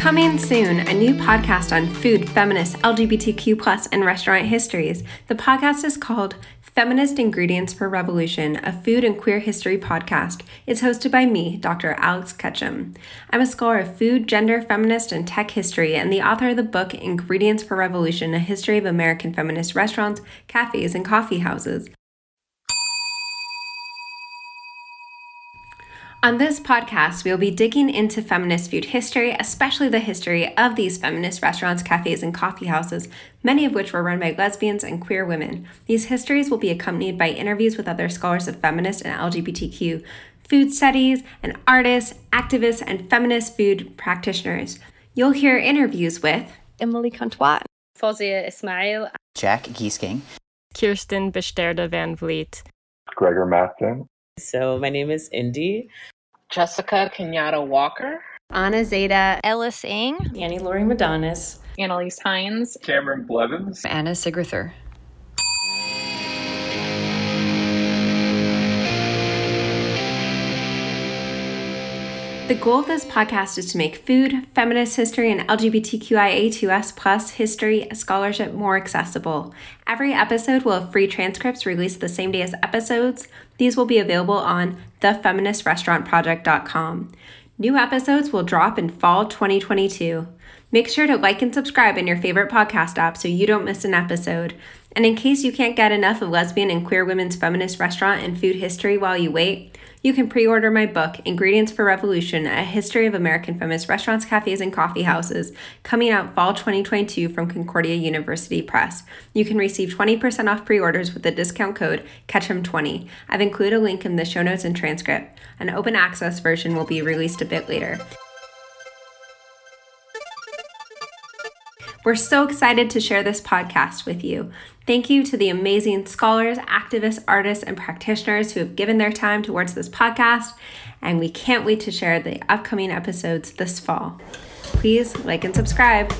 Coming soon, a new podcast on food, feminist, LGBTQ, and restaurant histories. The podcast is called Feminist Ingredients for Revolution, a food and queer history podcast. It's hosted by me, Dr. Alex Ketchum. I'm a scholar of food, gender, feminist, and tech history, and the author of the book Ingredients for Revolution A History of American Feminist Restaurants, Cafes, and Coffee Houses. On this podcast, we'll be digging into feminist food history, especially the history of these feminist restaurants, cafes, and coffee houses, many of which were run by lesbians and queer women. These histories will be accompanied by interviews with other scholars of feminist and LGBTQ food studies, and artists, activists, and feminist food practitioners. You'll hear interviews with Emily Contois, Fozia Ismail, Jack Gieseking, Kiersten Beszterda Van Vliet, Greggor Mattson, So my name is indee. Jessica Kenyatta Walker, Anna Zeide, Elis Ing, Annie Laurie Medonis, Annelise Heinz, Cameron Blevins, Anna Sigrithur. The goal of this podcast is to make food, feminist history, and LGBTQIA2S plus history scholarship more accessible. Every episode will have free transcripts released the same day as episodes. These will be available on thefeministrestaurantproject.com. New episodes will drop in fall 2022. Make sure to like and subscribe in your favorite podcast app so you don't miss an episode. And in case you can't get enough of lesbian and queer women's feminist restaurant and food history while you wait, you can pre order my book, Ingredients for Revolution A History of American Feminist Restaurants, Cafes, and Coffee Houses, coming out fall 2022 from Concordia University Press. You can receive 20% off pre orders with the discount code CATCHEM20. I've included a link in the show notes and transcript. An open access version will be released a bit later. We're so excited to share this podcast with you. Thank you to the amazing scholars, activists, artists, and practitioners who have given their time towards this podcast, and we can't wait to share the upcoming episodes this fall. Please like and subscribe.